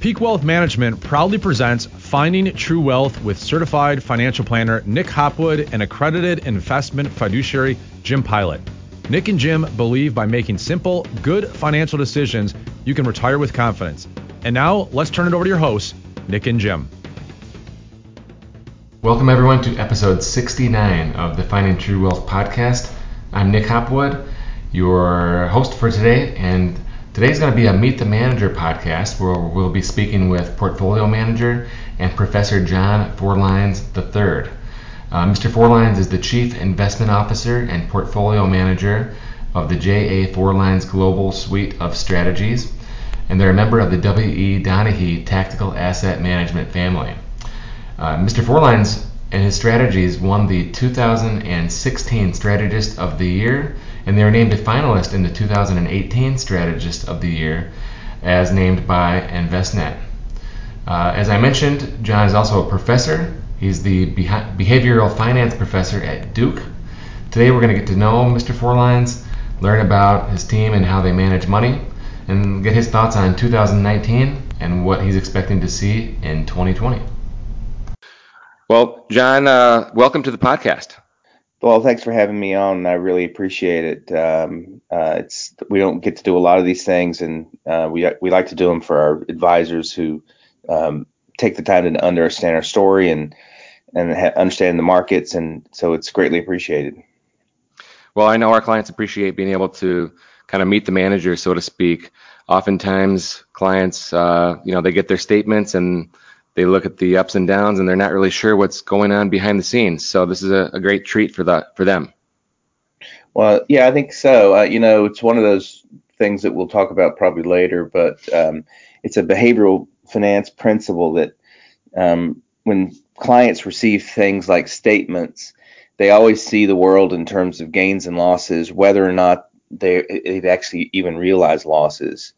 Peak Wealth Management proudly presents Finding True Wealth with certified financial planner Nick Hopwood and accredited investment fiduciary Jim Pilot. Nick and Jim believe by making simple, good financial decisions, you can retire with confidence. And now, let's turn it over to your hosts, Nick and Jim. Welcome, everyone, to episode 69 of the Finding True Wealth podcast. I'm Nick Hopwood, your host for today, and Today's going to be a Meet the Manager podcast where we'll be speaking with portfolio manager and Professor John Forlines III. Uh, Mr. Forlines is the Chief Investment Officer and Portfolio Manager of the J.A. Forlines Global Suite of Strategies, and they're a member of the W.E. Donoghue Tactical Asset Management family. Uh, Mr. Forlines and his strategies won the 2016 Strategist of the Year and they were named a finalist in the 2018 Strategist of the Year as named by Envestnet. Uh, as I mentioned, John is also a professor. He's the behavioral finance professor at Duke. Today we're going to get to know Mr. Forlines, learn about his team and how they manage money, and get his thoughts on 2019 and what he's expecting to see in 2020. Well, John, uh, welcome to the podcast. Well, thanks for having me on. I really appreciate it. Um, uh, it's we don't get to do a lot of these things, and uh, we we like to do them for our advisors who um, take the time to understand our story and and ha- understand the markets, and so it's greatly appreciated. Well, I know our clients appreciate being able to kind of meet the manager, so to speak. Oftentimes, clients, uh, you know, they get their statements and they look at the ups and downs and they're not really sure what's going on behind the scenes. So this is a, a great treat for that for them. Well, yeah, I think so. Uh, you know, it's one of those things that we'll talk about probably later, but um, it's a behavioral finance principle that um, when clients receive things like statements, they always see the world in terms of gains and losses, whether or not they, they've actually even realized losses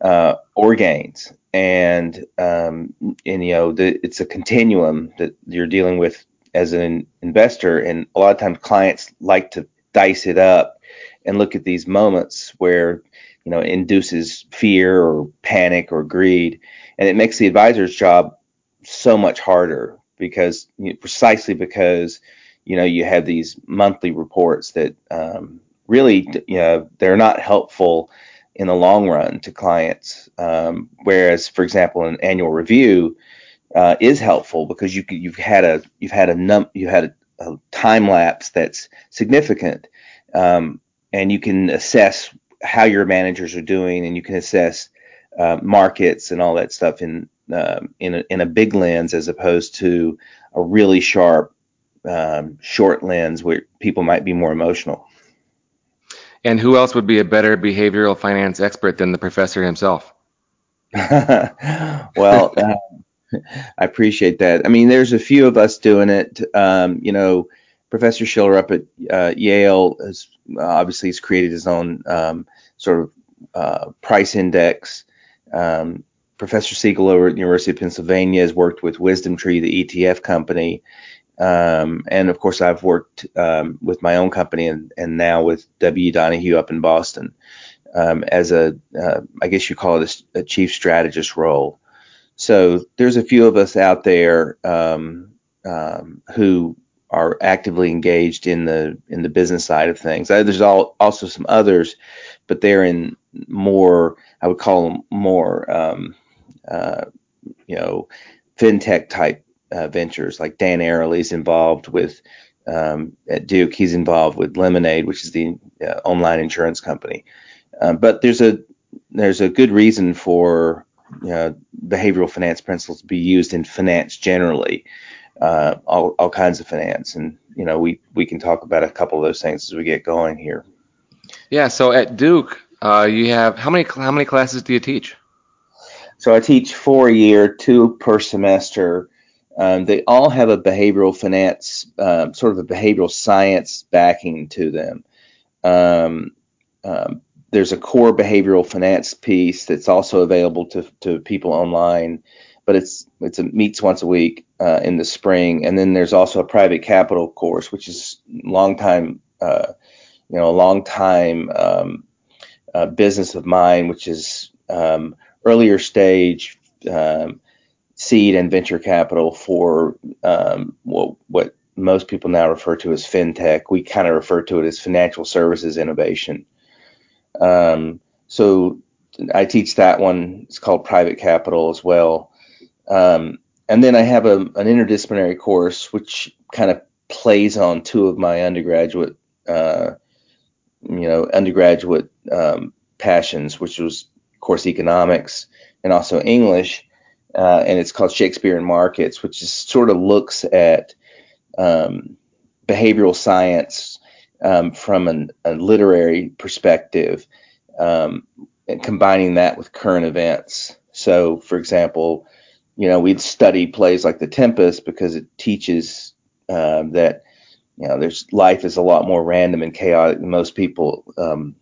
uh, gains. And um, and you know the, it's a continuum that you're dealing with as an investor. And a lot of times clients like to dice it up and look at these moments where you know it induces fear or panic or greed. And it makes the advisor's job so much harder because you know, precisely because you know you have these monthly reports that um, really you know they're not helpful in the long run to clients. Um, whereas, for example, an annual review uh, is helpful because you you've had a you've had a num you had a, a time lapse that's significant, um, and you can assess how your managers are doing, and you can assess uh, markets and all that stuff in uh, in a, in a big lens as opposed to a really sharp um, short lens where people might be more emotional. And who else would be a better behavioral finance expert than the professor himself? well, uh, I appreciate that. I mean, there's a few of us doing it. Um, you know, Professor Shiller up at uh, Yale has obviously has created his own um, sort of uh, price index. Um, Professor Siegel over at the University of Pennsylvania has worked with WisdomTree, the ETF company, um, and of course, I've worked um, with my own company and, and now with W. Donoghue up in Boston um, as a, uh, I guess you call it a, a, chief strategist role. So there's a few of us out there um, um, who are actively engaged in the in the business side of things. Uh, there's all, also some others, but they're in more, I would call them more, um, uh, you know, fintech type uh, ventures. Like Dan Ariely's involved with um, at Duke. He's involved with Lemonade, which is the uh, online insurance company. Um, but there's a there's a good reason for behavioral finance principles to be used in finance generally, uh, all, all kinds of finance, and you know we we can talk about a couple of those things as we get going here. Yeah. So at Duke, uh, you have how many how many classes do you teach? So I teach four a year, two per semester. Um, they all have a behavioral finance, um, sort of a behavioral science backing to them. Um, um, there's a core behavioral finance piece that's also available to, to people online, but it's it's a, meets once a week uh, in the spring. And then there's also a private capital course, which is long time, uh, you know, a long time um, uh, business of mine, which is earlier stage um, seed and venture capital for um, what, what most people now refer to as fintech. We kind of refer to it as financial services innovation. Um, so I teach that one. It's called private capital as well. Um, and then I have a, an interdisciplinary course which kind of plays on two of my undergraduate, uh, you know, undergraduate um, passions, which was, of course, economics and also English. Uh, and it's called Shakespeare and Markets, which is, sort of looks at um, behavioral science um, from an, a literary perspective, um, and combining that with current events. So, for example, you know, we'd study plays like The Tempest because it teaches um, that you know there's life is a lot more random and chaotic than most people um,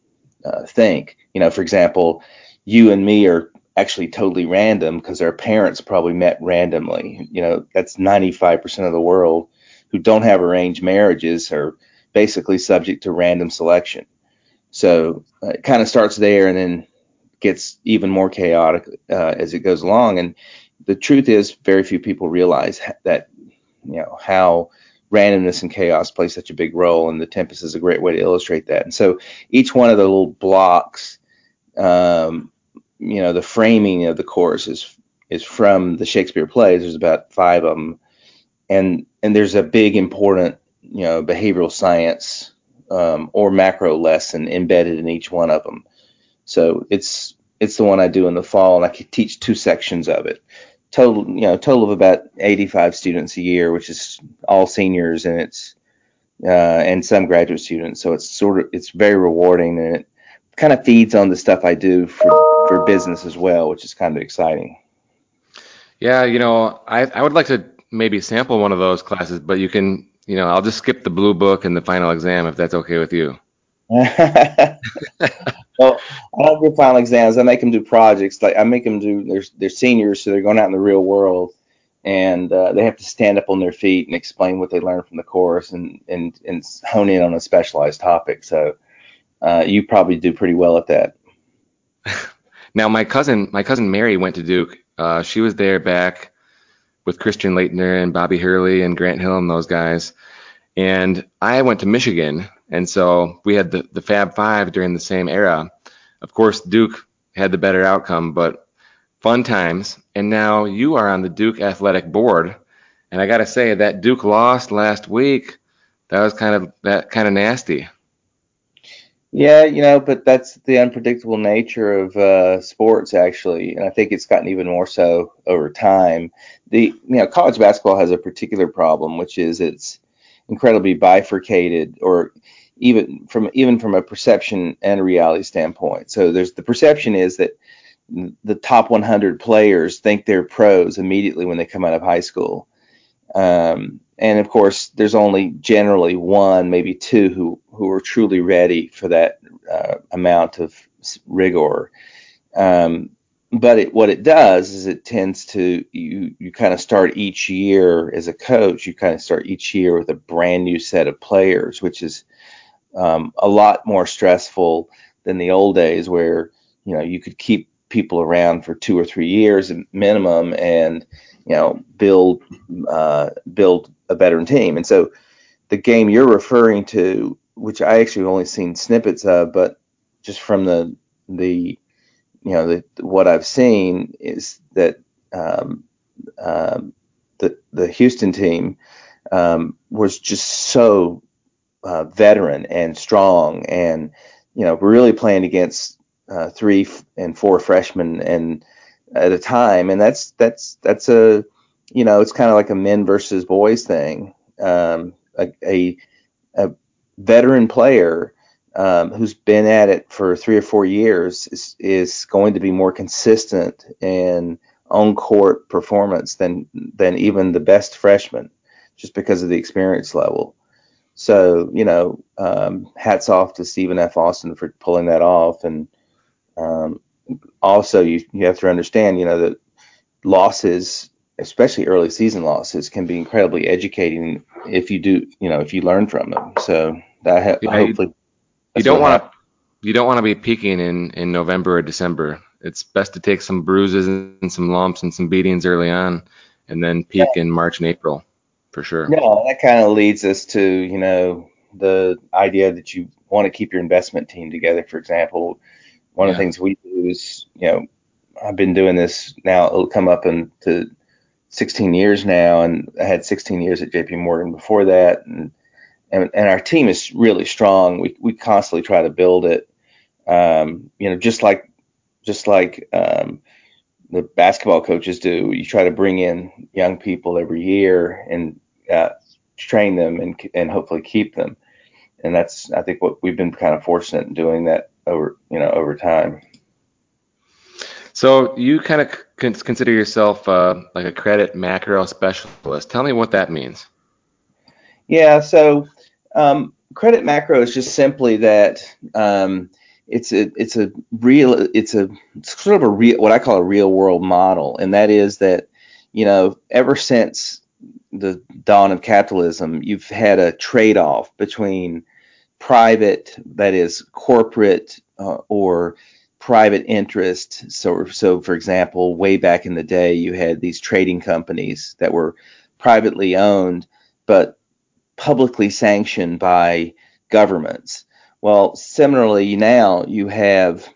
uh, think. You know, for example, you and me are actually totally random because their parents probably met randomly. You know, that's 95% of the world who don't have arranged marriages are basically subject to random selection. So uh, it kind of starts there and then gets even more chaotic uh, as it goes along. And the truth is, very few people realize that you know how randomness and chaos play such a big role, and the Tempest is a great way to illustrate that. And so each one of the little blocks, um, you know, the framing of the course is is from the Shakespeare plays. There's about five of them, and and there's a big important you know behavioral science um, or macro lesson embedded in each one of them. So it's it's the one I do in the fall, and I could teach two sections of it total you know total of about 85 students a year which is all seniors and it's uh, and some graduate students so it's sort of it's very rewarding and it kind of feeds on the stuff i do for for business as well which is kind of exciting yeah you know i i would like to maybe sample one of those classes but you can you know i'll just skip the blue book and the final exam if that's okay with you well, I don't do final exams. I make them do projects. Like I make them do. They're they're seniors, so they're going out in the real world, and uh, they have to stand up on their feet and explain what they learned from the course and and and hone in on a specialized topic. So uh, you probably do pretty well at that. now, my cousin, my cousin Mary went to Duke. Uh, she was there back with Christian Laettner and Bobby Hurley and Grant Hill and those guys. And I went to Michigan and so we had the, the Fab Five during the same era. Of course, Duke had the better outcome, but fun times. And now you are on the Duke athletic board. And I got to say that Duke lost last week. That was kind of that kind of nasty. Yeah, you know, but that's the unpredictable nature of uh, sports, actually, and I think it's gotten even more so over time. The you know, college basketball has a particular problem, which is it's incredibly bifurcated, or even from even from a perception and reality standpoint. So there's the perception is that the top 100 players think they're pros immediately when they come out of high school. Um, and of course, there's only generally one, maybe two, who who are truly ready for that uh, amount of rigor. Um, but it, what it does is it tends to you you kind of start each year as a coach. You kind of start each year with a brand new set of players, which is um, a lot more stressful than the old days where you know you could keep people around for two or three years minimum and you know build uh, build a veteran team. And so the game you're referring to, which I actually only seen snippets of, but just from the the you know the, what I've seen is that um, um, the the Houston team um, was just so uh, veteran and strong, and you know really playing against uh, three and four freshmen and at a time, and that's that's that's a you know it's kind of like a men versus boys thing. Um, a, a, a veteran player um, who's been at it for three or four years is, is going to be more consistent in on court performance than than even the best freshman, just because of the experience level. So, you know, um, hats off to Stephen F. Austin for pulling that off. And um, also, you, you have to understand, you know, that losses, especially early season losses, can be incredibly educating if you do, you know, if you learn from them. So that ha- yeah, hopefully you don't want to you don't want to be peaking in in November or December. it's best to take some bruises and some lumps and some beatings early on, and then peak yeah. in March and April, for sure. No, that kind of leads us to you know the idea that you want to keep your investment team together. For example, one yeah. of the things we do is you know I've been doing this now. It'll come up into 16 years now, and I had 16 years at J.P. Morgan before that, and and, and our team is really strong. We we constantly try to build it. Um, you know, just like just like um, the basketball coaches do. You try to bring in young people every year and uh, train them and and hopefully keep them. And that's I think what we've been kind of fortunate in doing that over you know over time. So you kind of consider yourself uh, like a credit macro specialist. Tell me what that means. Yeah. So um, credit macro is just simply that. Um, it's a it's a real it's a it's sort of a real what I call a real world model, and that is that you know ever since the dawn of capitalism, you've had a trade off between private, that is corporate uh, or private interest. So, so for example, way back in the day, you had these trading companies that were privately owned, but publicly sanctioned by governments. Well, similarly, now you have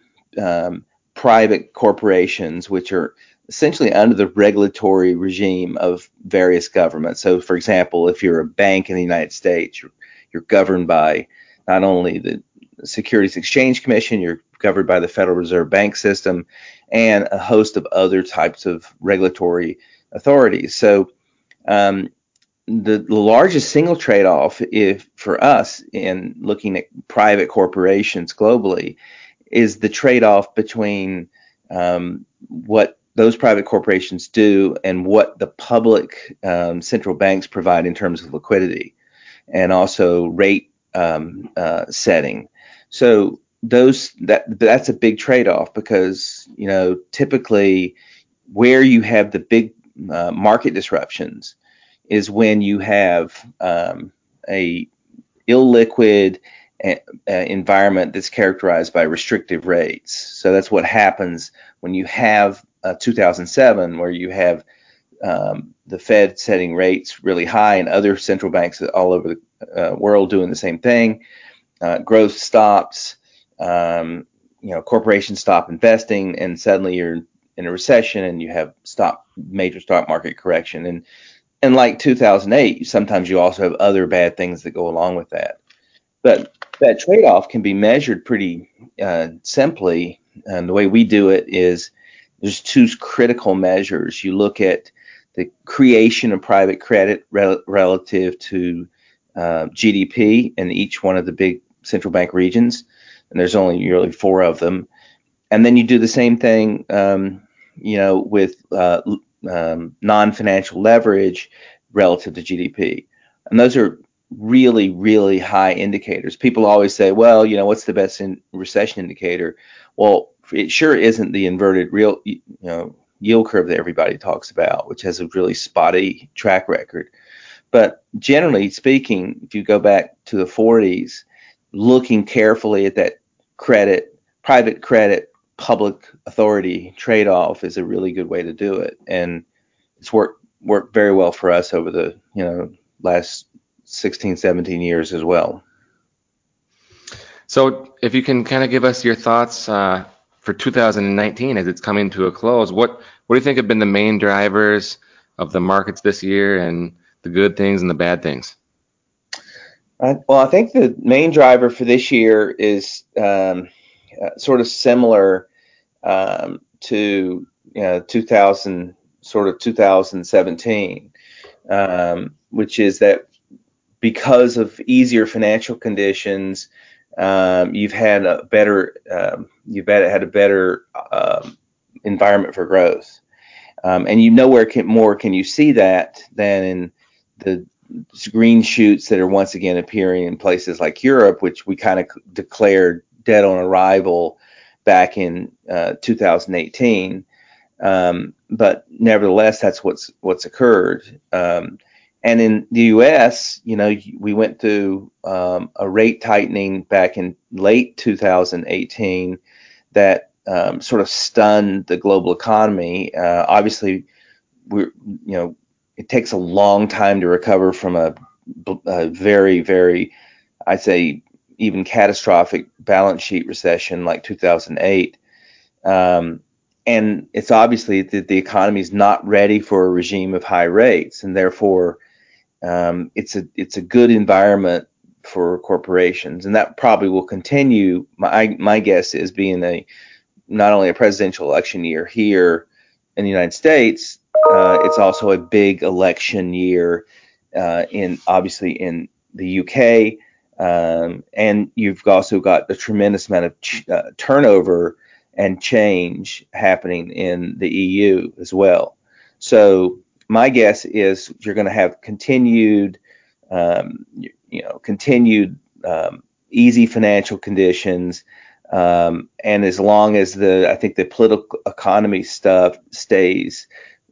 um, private corporations which are essentially under the regulatory regime of various governments. So, for example, if you're a bank in the United States, you're, you're governed by not only the Securities Exchange Commission, you're governed by the Federal Reserve Bank System, and a host of other types of regulatory authorities. So, um, the, the largest single trade-off if for us in looking at private corporations globally is the trade-off between um, what those private corporations do and what the public um, central banks provide in terms of liquidity and also rate um, uh, setting. So those that that's a big trade-off because you know typically where you have the big uh, market disruptions is when you have um, a illiquid uh, uh, environment that's characterized by restrictive rates. So that's what happens when you have uh, 2007, where you have um, the Fed setting rates really high and other central banks all over the uh, world doing the same thing. Uh, growth stops. Um, you know, corporations stop investing, and suddenly you're in a recession, and you have stop major stock market correction. And and like 2008, sometimes you also have other bad things that go along with that. But that trade off can be measured pretty uh, simply. And the way we do it is there's two critical measures. You look at the creation of private credit rel- relative to uh, GDP in each one of the big central bank regions, and there's only really four of them. And then you do the same thing, um, you know, with uh, um, non-financial leverage relative to GDP. And those are really, really high indicators. People always say, well, you know, what's the best in recession indicator? Well, it sure isn't the inverted real, you know, yield curve that everybody talks about, which has a really spotty track record. But generally speaking, if you go back to the 40s, looking carefully at that credit, private credit public authority trade off is a really good way to do it. And it's worked worked very well for us over the, you know, last 16, 17 years as well. So if you can kind of give us your thoughts uh, for 2019 as it's coming to a close, what what do you think have been the main drivers of the markets this year and the good things and the bad things? Uh, well, I think the main driver for this year is um, uh, sort of similar um, to you know, 2000, sort of 2017, um, which is that because of easier financial conditions, um, you've had a better um, you've had a better um, environment for growth, and you nowhere can, more can you see that than in the green shoots that are once again appearing in places like Europe, which we kind of declared dead on arrival back in uh, 2018. Um, but nevertheless, that's what's what's occurred. Um, and in the U.S., you know, we went through um, a rate tightening back in late 2018 that um, sort of stunned the global economy. Uh, obviously, we're you know it takes a long time to recover from a, a very very I'd say even catastrophic balance sheet recession like 2008. Um, and it's obviously that the economy is not ready for a regime of high rates, and therefore um, it's a it's a good environment for corporations, and that probably will continue. My my guess is being a not only a presidential election year here in the United States, uh, it's also a big election year uh, in obviously in the UK, um, and you've also got a tremendous amount of ch- uh, turnover and change happening in the EU as well. So my guess is you're going to have continued, um, you, know, continued um, easy financial conditions. Um, and as long as the, I think the political economy stuff stays,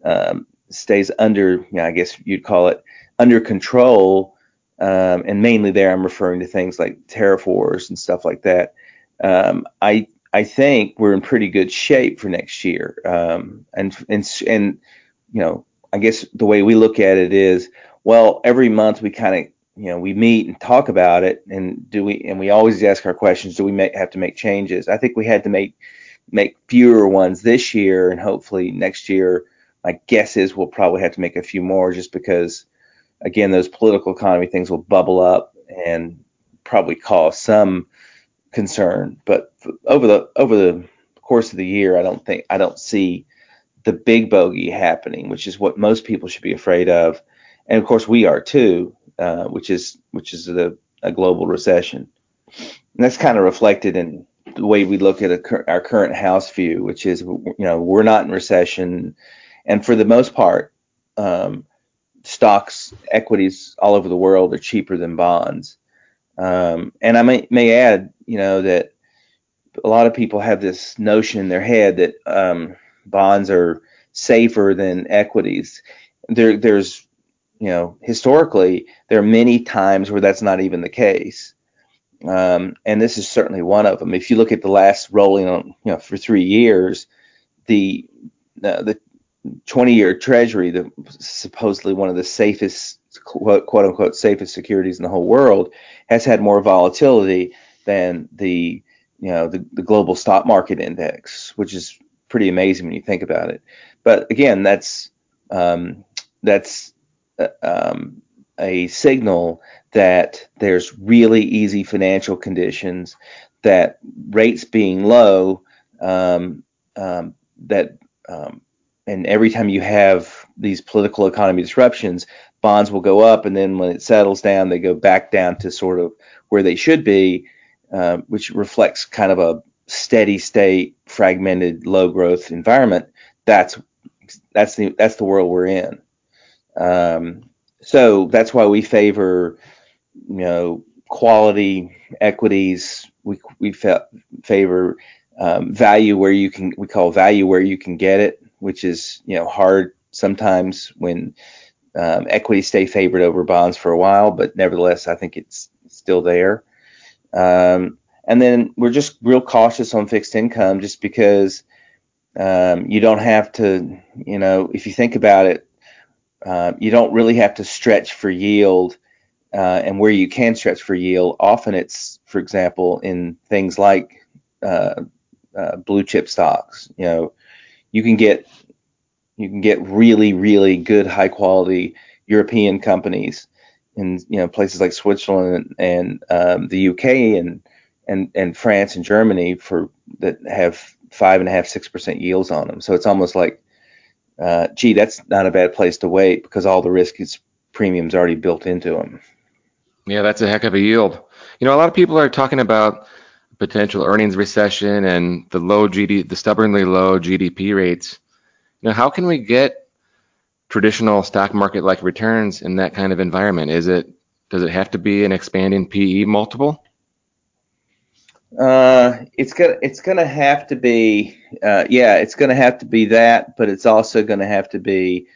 um, stays under, you know, I guess you'd call it under control. Um, and mainly there, I'm referring to things like wars and stuff like that. Um, I I think we're in pretty good shape for next year. Um, and and and you know, I guess the way we look at it is, well, every month we kind of you know we meet and talk about it, and do we and we always ask our questions: Do we make, have to make changes? I think we had to make make fewer ones this year, and hopefully next year. My guess is we'll probably have to make a few more, just because, again, those political economy things will bubble up and probably cause some concern. But over the over the course of the year, I don't think I don't see the big bogey happening, which is what most people should be afraid of, and of course we are too, uh, which is which is the, a global recession. And that's kind of reflected in the way we look at a, our current house view, which is you know we're not in recession, and for the most part, um, stocks, equities all over the world are cheaper than bonds. Um, and I may, may add, you know, that a lot of people have this notion in their head that um, bonds are safer than equities. There, there's, you know, historically, there are many times where that's not even the case. Um, and this is certainly one of them. If you look at the last rolling on, you know, for three years, the uh, the 20-year Treasury, the supposedly one of the safest quote, quote unquote safest securities in the whole world, has had more volatility than the you know the, the global stock market index, which is pretty amazing when you think about it. But again, that's um, that's uh, um, a signal that there's really easy financial conditions, that rates being low, um, um that um, and every time you have these political economy disruptions, bonds will go up, and then when it settles down, they go back down to sort of where they should be, uh, which reflects kind of a steady state, fragmented, low growth environment. That's that's the that's the world we're in. Um, so that's why we favor, you know, quality equities. We we favor um, value where you can we call value where you can get it, which is you know hard sometimes when um, equities stay favored over bonds for a while, but nevertheless, I think it's still there. Um, and then we're just real cautious on fixed income just because um, you don't have to, you know, if you think about it, uh, you don't really have to stretch for yield. Uh, and where you can stretch for yield, often it's, for example, in things like uh, uh blue chip stocks. You know, you can get you can get really, really good, high quality European companies in you know places like Switzerland and, um, the UK and and and France and Germany for that have five and a half, six percent yields on them. So it's almost like, uh, gee, that's not a bad place to wait because all the risk is premiums already built into them. Yeah, that's a heck of a yield. You know, a lot of people are talking about potential earnings recession and the low GD, the stubbornly low GDP rates. Now, how can we get traditional stock market like returns in that kind of environment? Is it does it have to be an expanding PE multiple? Uh, it's gonna it's gonna have to be uh, yeah, it's gonna have to be that, but it's also gonna have to be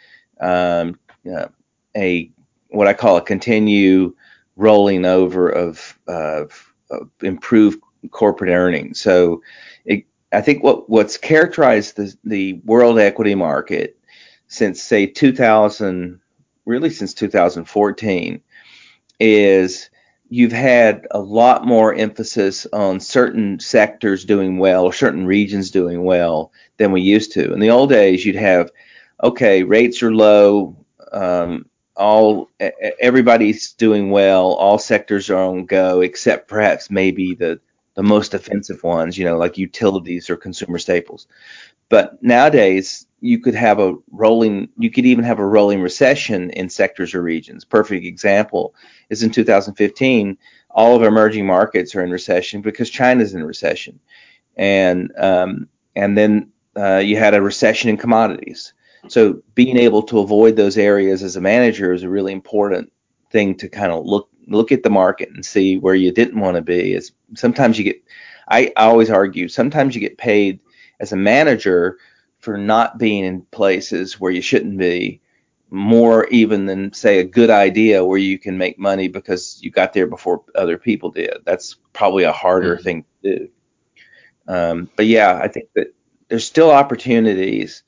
um, uh, a what I call a continue rolling over of, of, of improved corporate earnings. So it, I think what what's characterized the the world equity market since say 2000, really since 2014, is you've had a lot more emphasis on certain sectors doing well or certain regions doing well than we used to. In the old days, you'd have, okay, rates are low, um, all everybody's doing well, all sectors are on go, except perhaps maybe the the most offensive ones, you know, like utilities or consumer staples. But nowadays, you could have a rolling, you could even have a rolling recession in sectors or regions. Perfect example is in 2015, all of emerging markets are in recession because China's in recession, and um, and then uh, you had a recession in commodities. So being able to avoid those areas as a manager is a really important thing to kind of look look at the market and see where you didn't want to be. Is sometimes you get, I, always argue, sometimes you get paid as a manager for not being in places where you shouldn't be more even than say a good idea where you can make money because you got there before other people did. That's probably a harder mm-hmm. thing to do. Um, but yeah, I think that there's still opportunities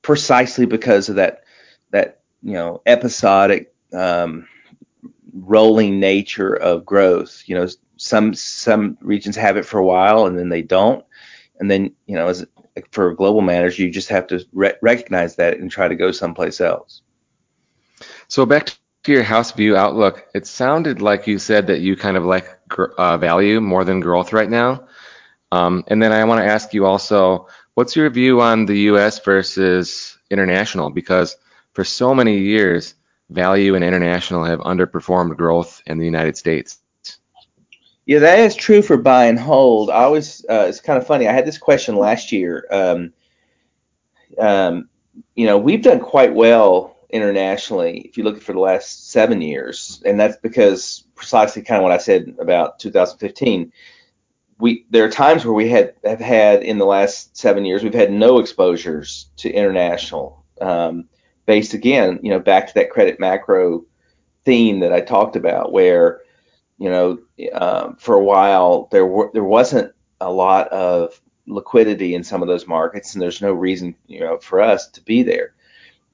precisely because of that that you know episodic um, rolling nature of growth. You know, some some regions have it for a while and then they don't, and then you know as for global manager, you just have to re- recognize that and try to go someplace else. So back to your house view outlook, it sounded like you said that you kind of like uh, value more than growth right now. Um, and then I want to ask you also, what's your view on the U.S. versus international? Because for so many years, value and international have underperformed growth in the United States. Yeah, that is true for buy and hold. I always, uh, it's kind of funny. I had this question last year. Um, um, you know, we've done quite well internationally if you look for the last seven years, and that's because precisely kind of what I said about 2015. We there are times where we had have had in the last seven years we've had no exposures to international, um, based again, you know, back to that credit macro theme that I talked about, where you know uh, for a while there were there wasn't a lot of liquidity in some of those markets, and there's no reason you know for us to be there.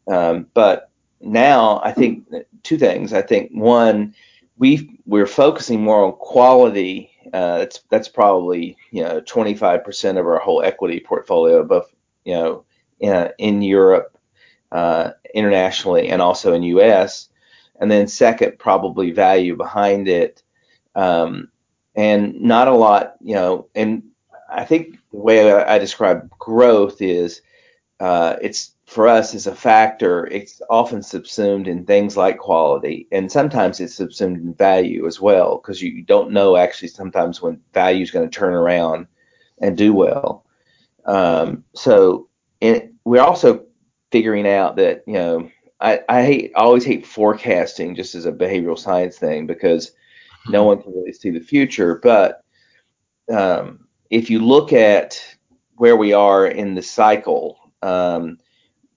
Um, but now I think two things. I think one, we we're focusing more on quality. Uh, that's that's probably you know 25% of our whole equity portfolio, both you know in, in Europe, uh, internationally, and also in U.S. And then second, probably value behind it, um, and not a lot. You know, and I think the way I, describe growth is uh, it's for us is a factor. It's often subsumed in things like quality, and sometimes it's subsumed in value as well, because you don't know actually sometimes when value is going to turn around and do well. Um, so we're also figuring out that you know I, I hate I always hate forecasting just as a behavioral science thing because no one can really see the future. But um, if you look at where we are in the cycle, um,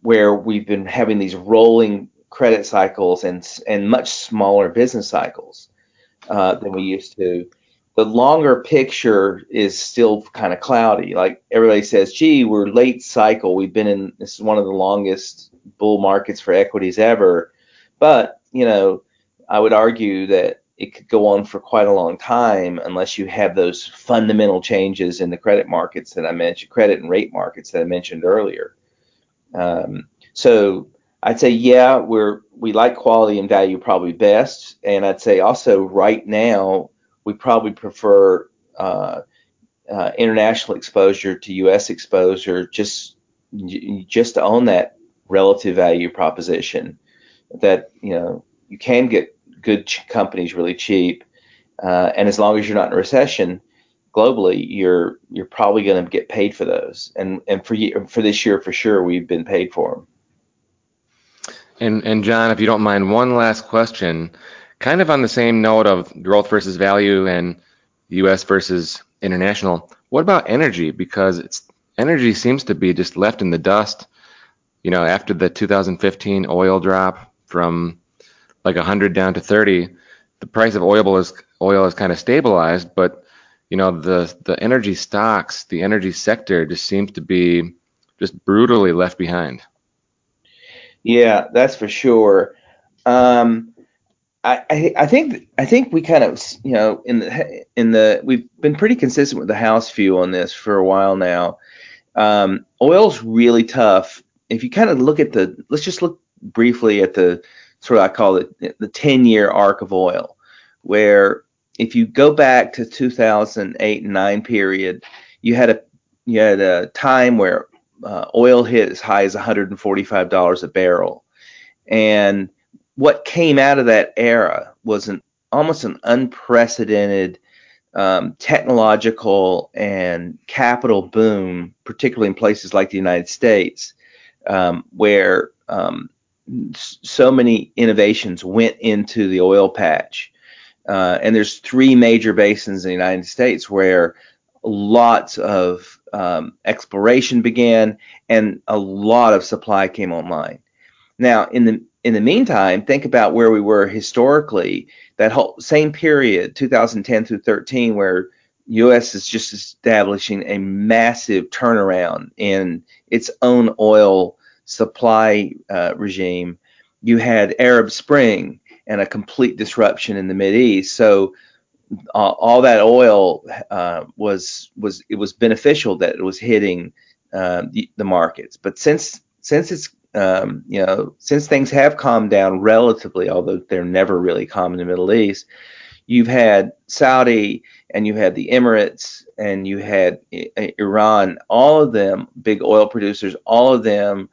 where we've been having these rolling credit cycles and and much smaller business cycles uh, than we used to. The longer picture is still kind of cloudy. Like everybody says, "Gee, we're late cycle. We've been in this is one of the longest bull markets for equities ever." But you know, I would argue that it could go on for quite a long time unless you have those fundamental changes in the credit markets that I mentioned, credit and rate markets that I mentioned earlier. Um, so I'd say yeah, we're we like quality and value probably best, and I'd say also right now we probably prefer uh, uh, international exposure to U.S. exposure just just to own that relative value proposition that you know you can get good ch- companies really cheap, uh, and as long as you're not in a recession, globally, you're you're probably going to get paid for those. And and for for this year for sure, we've been paid for them. And and John, if you don't mind, one last question, kind of on the same note of growth versus value and U.S. versus international. What about energy? Because energy seems to be just left in the dust. You know, after the 2015 oil drop from like 100 down to 30, the price of oil is oil is kind of stabilized, but you know the the energy stocks, the energy sector just seems to be just brutally left behind. Yeah, that's for sure. Um, I, I, think I think we kind of you know in the in the we've been pretty consistent with the house view on this for a while now. Um, oil's really tough. If you kind of look at the let's just look briefly at the sort of I call it the 10 year arc of oil, where if you go back to 2008 and 9 period, you had a you had a time where uh, oil hit as high as $145 a barrel, and what came out of that era was an almost an unprecedented um, technological and capital boom, particularly in places like the United States, um, where um, so many innovations went into the oil patch. Uh, and there's three major basins in the United States where lots of um, exploration began and a lot of supply came online. Now, in the in the meantime, think about where we were historically. That whole same period, 2010 through 13, where U.S. is just establishing a massive turnaround in its own oil supply uh, regime. You had Arab Spring and a complete disruption in the Mid East. So uh, all that oil uh, was was it was beneficial that it was hitting uh, the, the, markets. But since since it's um, you know, since things have calmed down relatively, although they're never really calm in the Middle East, you've had Saudi and you had the Emirates and you had Iran, all of them big oil producers, all of them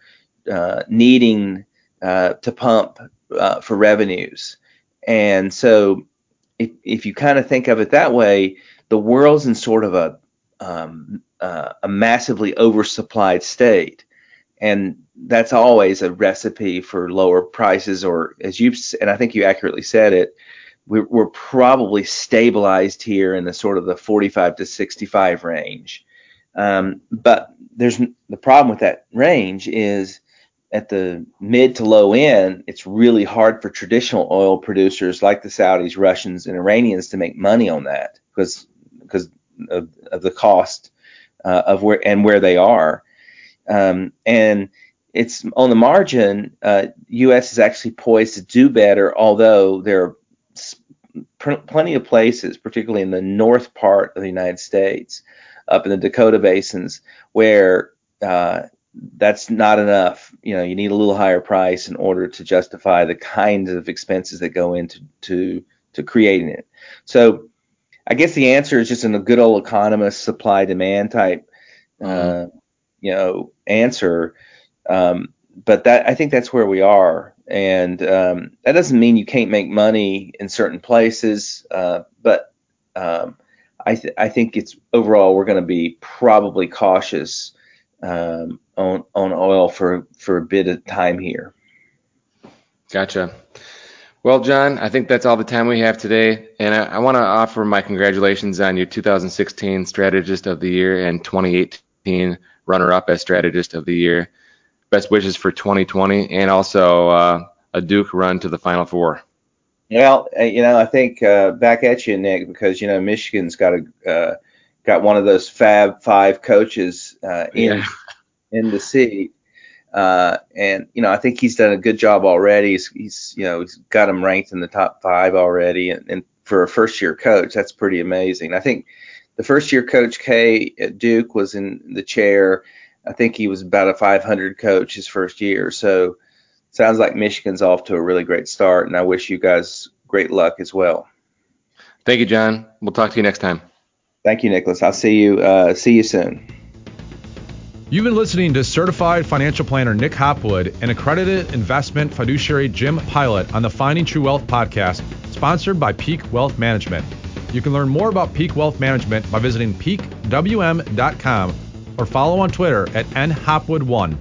uh, needing uh, to pump uh, for revenues. And so, if, if you kind of think of it that way, the world's in sort of a um, uh, a massively oversupplied state and that's always a recipe for lower prices or as you've and i think you accurately said it we're, we're probably stabilized here in the sort of the 45 to 65 range. Um, but there's the problem with that range is at the mid to low end it's really hard for traditional oil producers like the saudis russians and iranians to make money on that because because of, of the cost uh, of where and where they are um, and it's on the margin, uh, U.S. is actually poised to do better, although there are plenty of places, particularly in the north part of the United States, up in the Dakota basins, where uh, that's not enough. You know, you need a little higher price in order to justify the kinds of expenses that go into to to creating it. So, I guess the answer is just in a good old economist supply demand type uh, mm-hmm you know answer. Um, but that I think that's where we are, and um, that doesn't mean you can't make money in certain places. Uh, but um, I th- I think it's overall we're going to be probably cautious um, on on oil for for a bit of time here. Gotcha. Well, John, I think that's all the time we have today, and I, I want to offer my congratulations on your 2016 Strategist of the Year and 2018 runner up as strategist of the year. Best wishes for 2020 and also uh, a Duke run to the Final Four. Well, uh, you know, I think uh, back at you, Nick, because you know Michigan's got a uh, got one of those Fab Five coaches uh, in yeah. in the seat, uh, and you know I think he's done a good job already. He's, he's you know he's got him ranked in the top five already, and, and for a first year coach, that's pretty amazing. I think the first year coach K at Duke was in the chair. I think he was about a 500 coach his first year. So sounds like Michigan's off to a really great start, and I wish you guys great luck as well. Thank you, John. We'll talk to you next time. Thank you, Nicholas. I'll see you. Uh, see you soon. You've been listening to certified financial planner Nick Hopwood and accredited investment fiduciary Jim Pilot on the Finding True Wealth podcast, sponsored by Peak Wealth Management. You can learn more about Peak Wealth Management by visiting peakwm.com or follow on Twitter at nhopwood1.